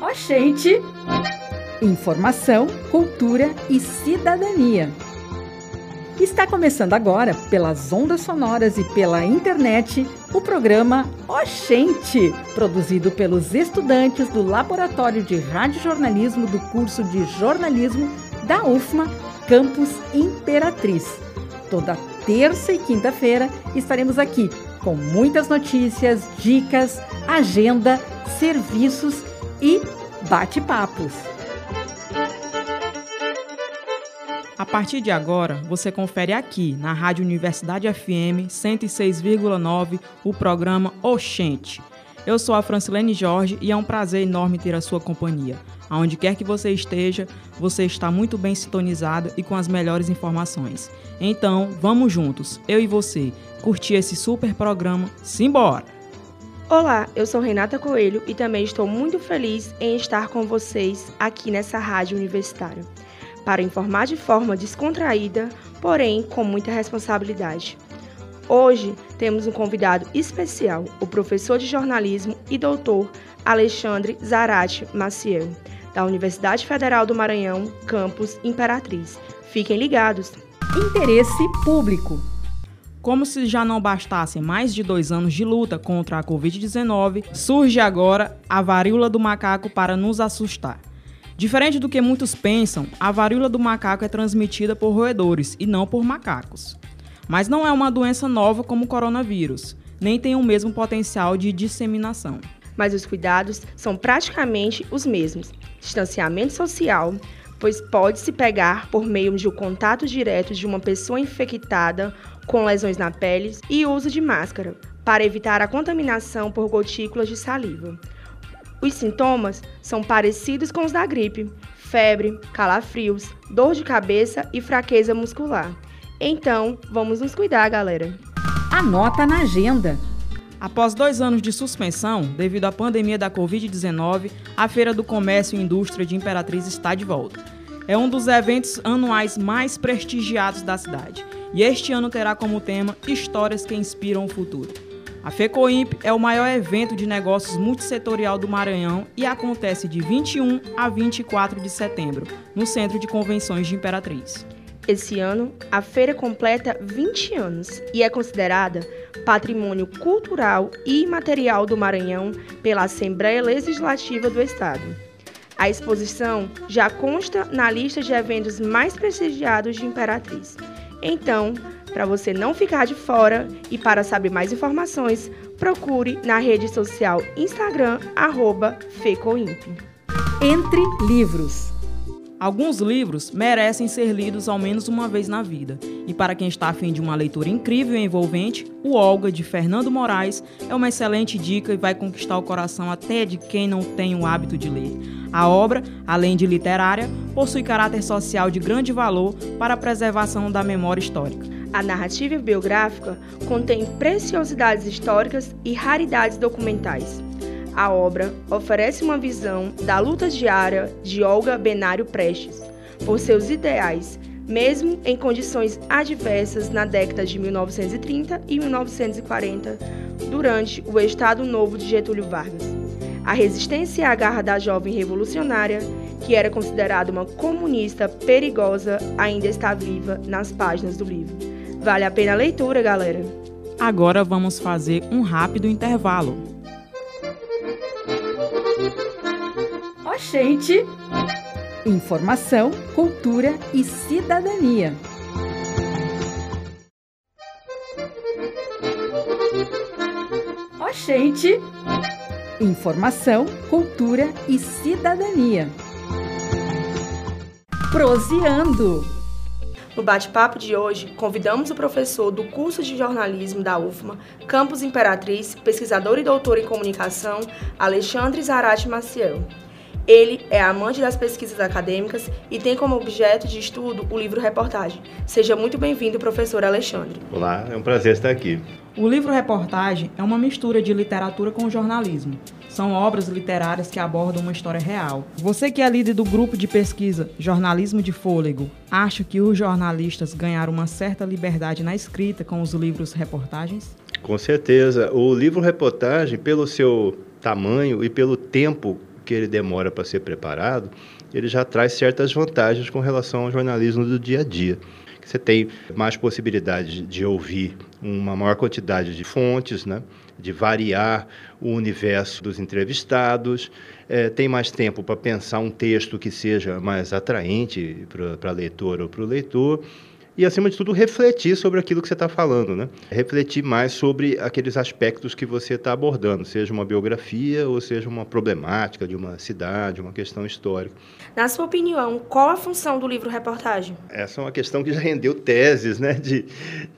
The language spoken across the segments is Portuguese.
Oxente! Informação, cultura e cidadania. Está começando agora, pelas ondas sonoras e pela internet, o programa Oxente, produzido pelos estudantes do Laboratório de Radiojornalismo do curso de jornalismo da UFMA, Campus Imperatriz. Toda terça e quinta-feira estaremos aqui com muitas notícias, dicas, agenda, serviços e bate-papos. A partir de agora, você confere aqui na Rádio Universidade FM 106,9 o programa Oxente. Eu sou a Francilene Jorge e é um prazer enorme ter a sua companhia. Aonde quer que você esteja, você está muito bem sintonizado e com as melhores informações. Então, vamos juntos, eu e você, curtir esse super programa. Simbora! Olá, eu sou Renata Coelho e também estou muito feliz em estar com vocês aqui nessa rádio universitária, para informar de forma descontraída, porém com muita responsabilidade. Hoje temos um convidado especial, o professor de jornalismo e doutor Alexandre Zarate Maciel, da Universidade Federal do Maranhão, campus Imperatriz. Fiquem ligados! Interesse público. Como se já não bastassem mais de dois anos de luta contra a Covid-19, surge agora a varíola do macaco para nos assustar. Diferente do que muitos pensam, a varíola do macaco é transmitida por roedores e não por macacos. Mas não é uma doença nova como o coronavírus, nem tem o mesmo potencial de disseminação. Mas os cuidados são praticamente os mesmos: distanciamento social, pois pode se pegar por meio de um contato direto de uma pessoa infectada com lesões na pele e uso de máscara, para evitar a contaminação por gotículas de saliva. Os sintomas são parecidos com os da gripe: febre, calafrios, dor de cabeça e fraqueza muscular. Então, vamos nos cuidar, galera. Anota na agenda. Após dois anos de suspensão, devido à pandemia da Covid-19, a Feira do Comércio e Indústria de Imperatriz está de volta. É um dos eventos anuais mais prestigiados da cidade e este ano terá como tema Histórias que Inspiram o Futuro. A FECOIMP é o maior evento de negócios multissetorial do Maranhão e acontece de 21 a 24 de setembro, no Centro de Convenções de Imperatriz. Esse ano, a feira completa 20 anos e é considerada patrimônio cultural e imaterial do Maranhão pela Assembleia Legislativa do Estado. A exposição já consta na lista de eventos mais prestigiados de Imperatriz. Então, para você não ficar de fora e para saber mais informações, procure na rede social Instagram, arroba FECOIMP. Entre livros. Alguns livros merecem ser lidos ao menos uma vez na vida. E para quem está afim de uma leitura incrível e envolvente, o Olga, de Fernando Moraes, é uma excelente dica e vai conquistar o coração até de quem não tem o hábito de ler. A obra, além de literária, possui caráter social de grande valor para a preservação da memória histórica. A narrativa biográfica contém preciosidades históricas e raridades documentais. A obra oferece uma visão da luta diária de Olga Benário Prestes por seus ideais, mesmo em condições adversas na década de 1930 e 1940, durante o Estado Novo de Getúlio Vargas. A resistência e a garra da jovem revolucionária, que era considerada uma comunista perigosa, ainda está viva nas páginas do livro. Vale a pena a leitura, galera! Agora vamos fazer um rápido intervalo. Oxente! Informação, cultura e cidadania. Oxente! Informação, cultura e cidadania. Proseando! No bate-papo de hoje, convidamos o professor do curso de jornalismo da UFMA, Campus Imperatriz, pesquisador e doutor em comunicação, Alexandre Zarate Maciel. Ele é amante das pesquisas acadêmicas e tem como objeto de estudo o livro reportagem. Seja muito bem-vindo, professor Alexandre. Olá, é um prazer estar aqui. O livro reportagem é uma mistura de literatura com jornalismo. São obras literárias que abordam uma história real. Você que é líder do grupo de pesquisa Jornalismo de Fôlego, acha que os jornalistas ganharam uma certa liberdade na escrita com os livros reportagens? Com certeza. O livro reportagem, pelo seu tamanho e pelo tempo que ele demora para ser preparado, ele já traz certas vantagens com relação ao jornalismo do dia a dia. Você tem mais possibilidade de ouvir uma maior quantidade de fontes, né? de variar o universo dos entrevistados, é, tem mais tempo para pensar um texto que seja mais atraente para a leitora ou para o leitor e, acima de tudo, refletir sobre aquilo que você está falando, né? Refletir mais sobre aqueles aspectos que você está abordando, seja uma biografia ou seja uma problemática de uma cidade, uma questão histórica. Na sua opinião, qual a função do livro-reportagem? Essa é uma questão que já rendeu teses né, de,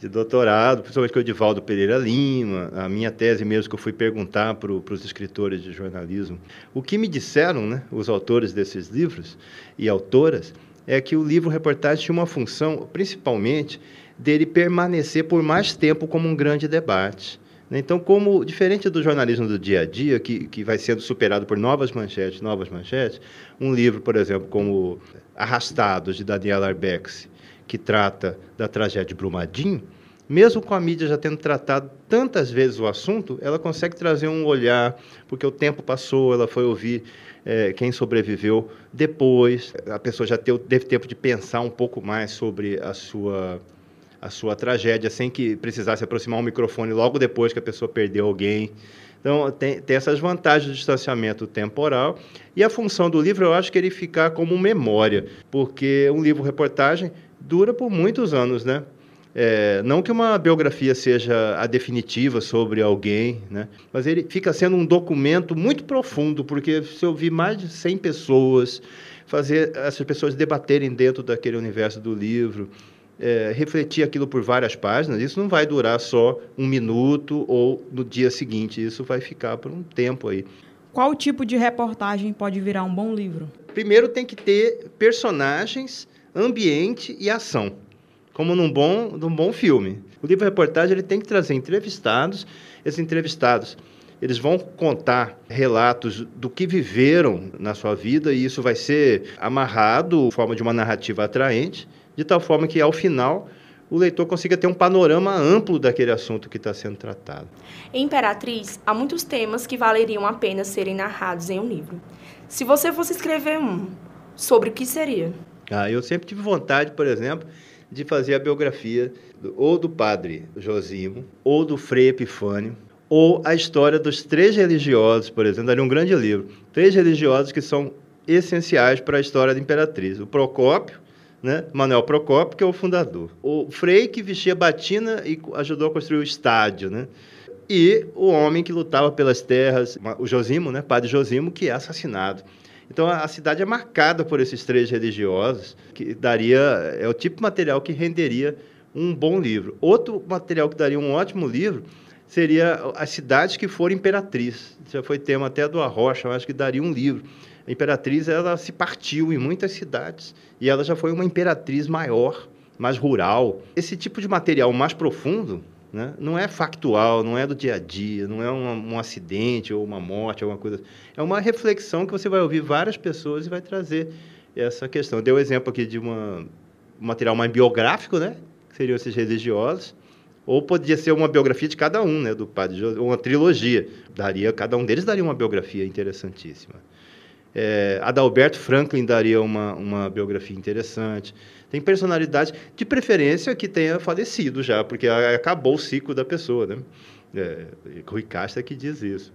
de doutorado, principalmente com o Edivaldo Pereira Lima, a minha tese mesmo que eu fui perguntar para os escritores de jornalismo. O que me disseram né, os autores desses livros e autoras é que o livro-reportagem tinha uma função, principalmente, dele permanecer por mais tempo como um grande debate. Né? Então, como diferente do jornalismo do dia a dia, que, que vai sendo superado por novas manchetes, novas manchetes, um livro, por exemplo, como Arrastados, de Daniel Arbex, que trata da tragédia de Brumadinho, mesmo com a mídia já tendo tratado tantas vezes o assunto, ela consegue trazer um olhar, porque o tempo passou, ela foi ouvir é, quem sobreviveu depois, a pessoa já teve, teve tempo de pensar um pouco mais sobre a sua a sua tragédia sem que precisasse aproximar o microfone logo depois que a pessoa perdeu alguém. Então, tem, tem essas vantagens do distanciamento temporal. E a função do livro, eu acho que ele ficar como memória, porque um livro-reportagem dura por muitos anos, né? É, não que uma biografia seja a definitiva sobre alguém, né? mas ele fica sendo um documento muito profundo, porque se eu vi mais de 100 pessoas, fazer essas pessoas debaterem dentro daquele universo do livro, é, refletir aquilo por várias páginas, isso não vai durar só um minuto ou no dia seguinte, isso vai ficar por um tempo aí. Qual tipo de reportagem pode virar um bom livro? Primeiro tem que ter personagens, ambiente e ação como num bom, num bom filme. O livro-reportagem ele tem que trazer entrevistados. Esses entrevistados eles vão contar relatos do que viveram na sua vida e isso vai ser amarrado em forma de uma narrativa atraente, de tal forma que, ao final, o leitor consiga ter um panorama amplo daquele assunto que está sendo tratado. Em Imperatriz, há muitos temas que valeriam a pena serem narrados em um livro. Se você fosse escrever um, sobre o que seria? Ah, eu sempre tive vontade, por exemplo, de fazer a biografia do, ou do padre Josimo, ou do Frei Epifânio, ou a história dos três religiosos, por exemplo, daria um grande livro. Três religiosos que são essenciais para a história da Imperatriz. O Procópio, né? Manuel Procópio, que é o fundador. O Frei, que vestia batina e ajudou a construir o estádio, né? E o homem que lutava pelas terras, o Josimo, né? Padre Josimo, que é assassinado. Então a cidade é marcada por esses três religiosos, que daria é o tipo de material que renderia um bom livro. Outro material que daria um ótimo livro seria as cidades que foram imperatriz. Já foi tema até do Arrocha, eu acho que daria um livro. A imperatriz ela se partiu em muitas cidades e ela já foi uma imperatriz maior, mais rural. Esse tipo de material mais profundo né? Não é factual, não é do dia a dia, não é um, um acidente ou uma morte, alguma coisa. É uma reflexão que você vai ouvir várias pessoas e vai trazer essa questão. Deu o exemplo aqui de uma, um material mais biográfico, né? que seriam esses religiosos, ou podia ser uma biografia de cada um, né, do padre, uma trilogia. Daria, cada um deles daria uma biografia interessantíssima. É, Adalberto Franklin daria uma, uma biografia interessante. Tem personalidade, de preferência que tenha falecido já, porque acabou o ciclo da pessoa, né? É, Rui Castro é que diz isso.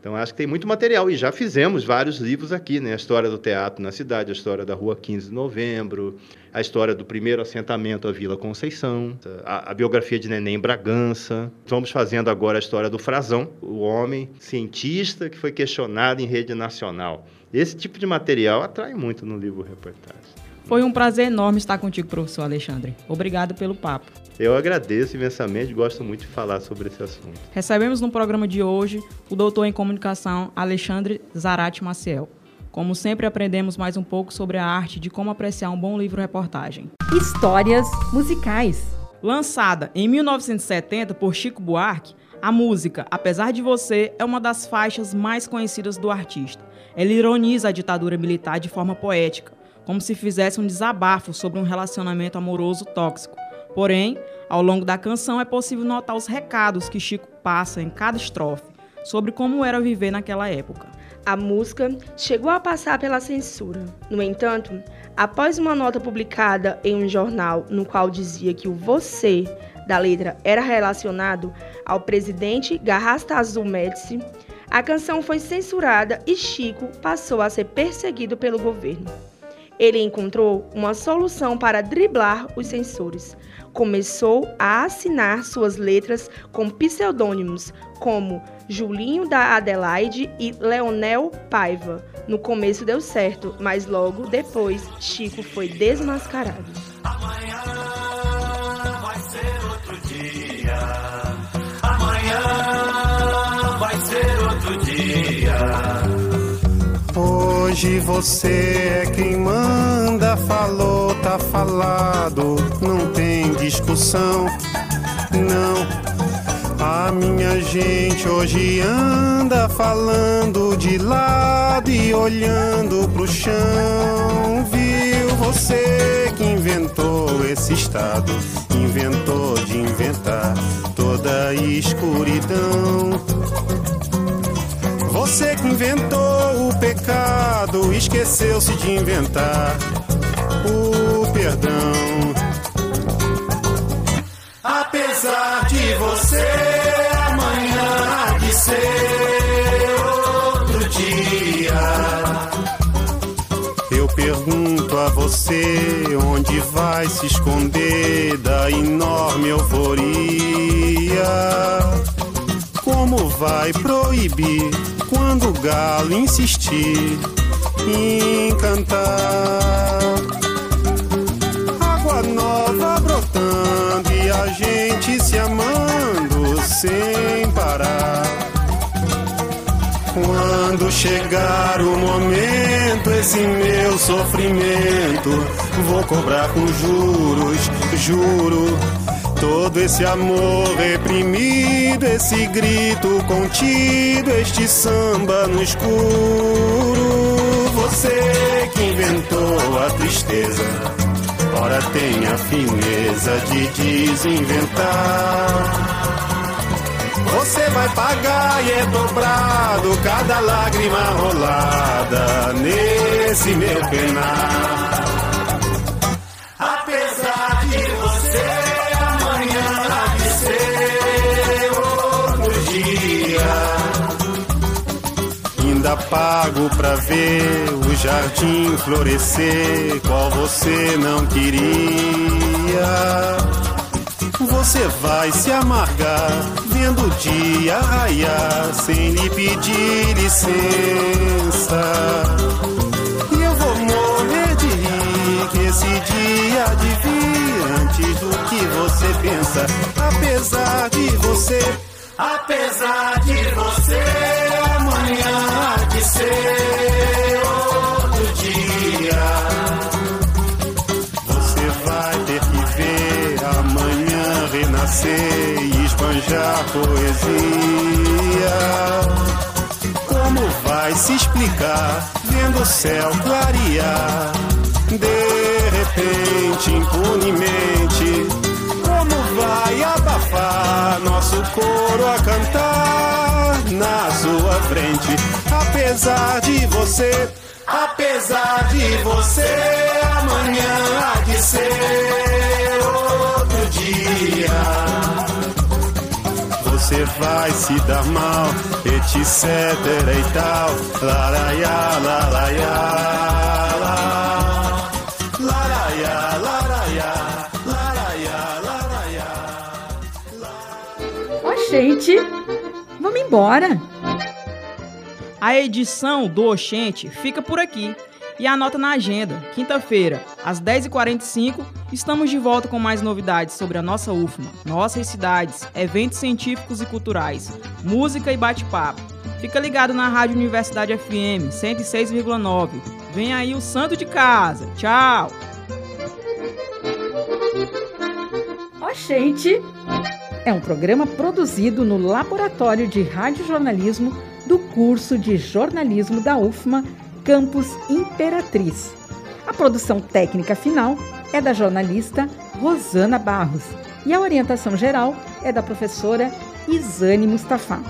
Então, acho que tem muito material. E já fizemos vários livros aqui, né? A história do teatro na cidade, a história da Rua 15 de Novembro, a história do primeiro assentamento à Vila Conceição, a, a biografia de Neném Bragança. Estamos fazendo agora a história do Frazão, o homem cientista que foi questionado em rede nacional. Esse tipo de material atrai muito no livro reportagem. Foi um prazer enorme estar contigo, professor Alexandre. Obrigado pelo papo. Eu agradeço imensamente, gosto muito de falar sobre esse assunto. Recebemos no programa de hoje o doutor em comunicação Alexandre Zarate Maciel. Como sempre, aprendemos mais um pouco sobre a arte de como apreciar um bom livro-reportagem. Histórias musicais. Lançada em 1970 por Chico Buarque, a música Apesar de Você é uma das faixas mais conhecidas do artista. Ela ironiza a ditadura militar de forma poética, como se fizesse um desabafo sobre um relacionamento amoroso tóxico. Porém, ao longo da canção é possível notar os recados que Chico passa em cada estrofe, sobre como era viver naquela época. A música chegou a passar pela censura. No entanto, após uma nota publicada em um jornal no qual dizia que o você da letra era relacionado ao presidente Garrastazu Médici, a canção foi censurada e Chico passou a ser perseguido pelo governo. Ele encontrou uma solução para driblar os censores. Começou a assinar suas letras com pseudônimos como Julinho da Adelaide e Leonel Paiva. No começo deu certo, mas logo depois Chico foi desmascarado. Hoje você é quem manda, falou, tá falado, não tem discussão, não a minha gente hoje anda falando de lado e olhando pro chão. Viu você que inventou esse estado, inventou de inventar toda a escuridão. Você que inventou o pecado, esqueceu-se de inventar o perdão. Apesar de você amanhã de ser outro dia. Eu pergunto a você onde vai se esconder da enorme euforia. Como vai proibir quando o galo insistir em cantar? Água nova brotando a gente se amando sem parar. Quando chegar o momento, esse meu sofrimento, vou cobrar com juros, juro. Todo esse amor reprimido, esse grito contido, este samba no escuro. Você que inventou a tristeza Ora tem a fineza de desinventar. Você vai pagar e é dobrado cada lágrima rolada nesse meu penar. Pago pra ver o jardim florescer, qual você não queria. Você vai se amargar vendo o dia raiar sem lhe pedir licença. E eu vou morrer de rir que esse dia de vir antes do que você pensa. Apesar de você, apesar de você amanhã de ser outro dia. Você vai ter que ver amanhã renascer e esbanjar poesia. Como vai se explicar vendo o céu clarear? De repente, impunemente, como vai abafar nosso coro a cantar? Na sua frente. Apesar de você, apesar de você, amanhã há de ser outro dia. Você vai se dar mal, etc e tal. Laraiá, laraiá, gente! Embora! A edição do Oxente fica por aqui. E anota na agenda, quinta-feira, às 10h45, estamos de volta com mais novidades sobre a nossa UFMA, nossas cidades, eventos científicos e culturais, música e bate-papo. Fica ligado na Rádio Universidade FM 106,9. Vem aí o santo de casa. Tchau! Oxente! É um programa produzido no Laboratório de Radiojornalismo do curso de jornalismo da UFMA, Campus Imperatriz. A produção técnica final é da jornalista Rosana Barros e a orientação geral é da professora Isane Mustafa.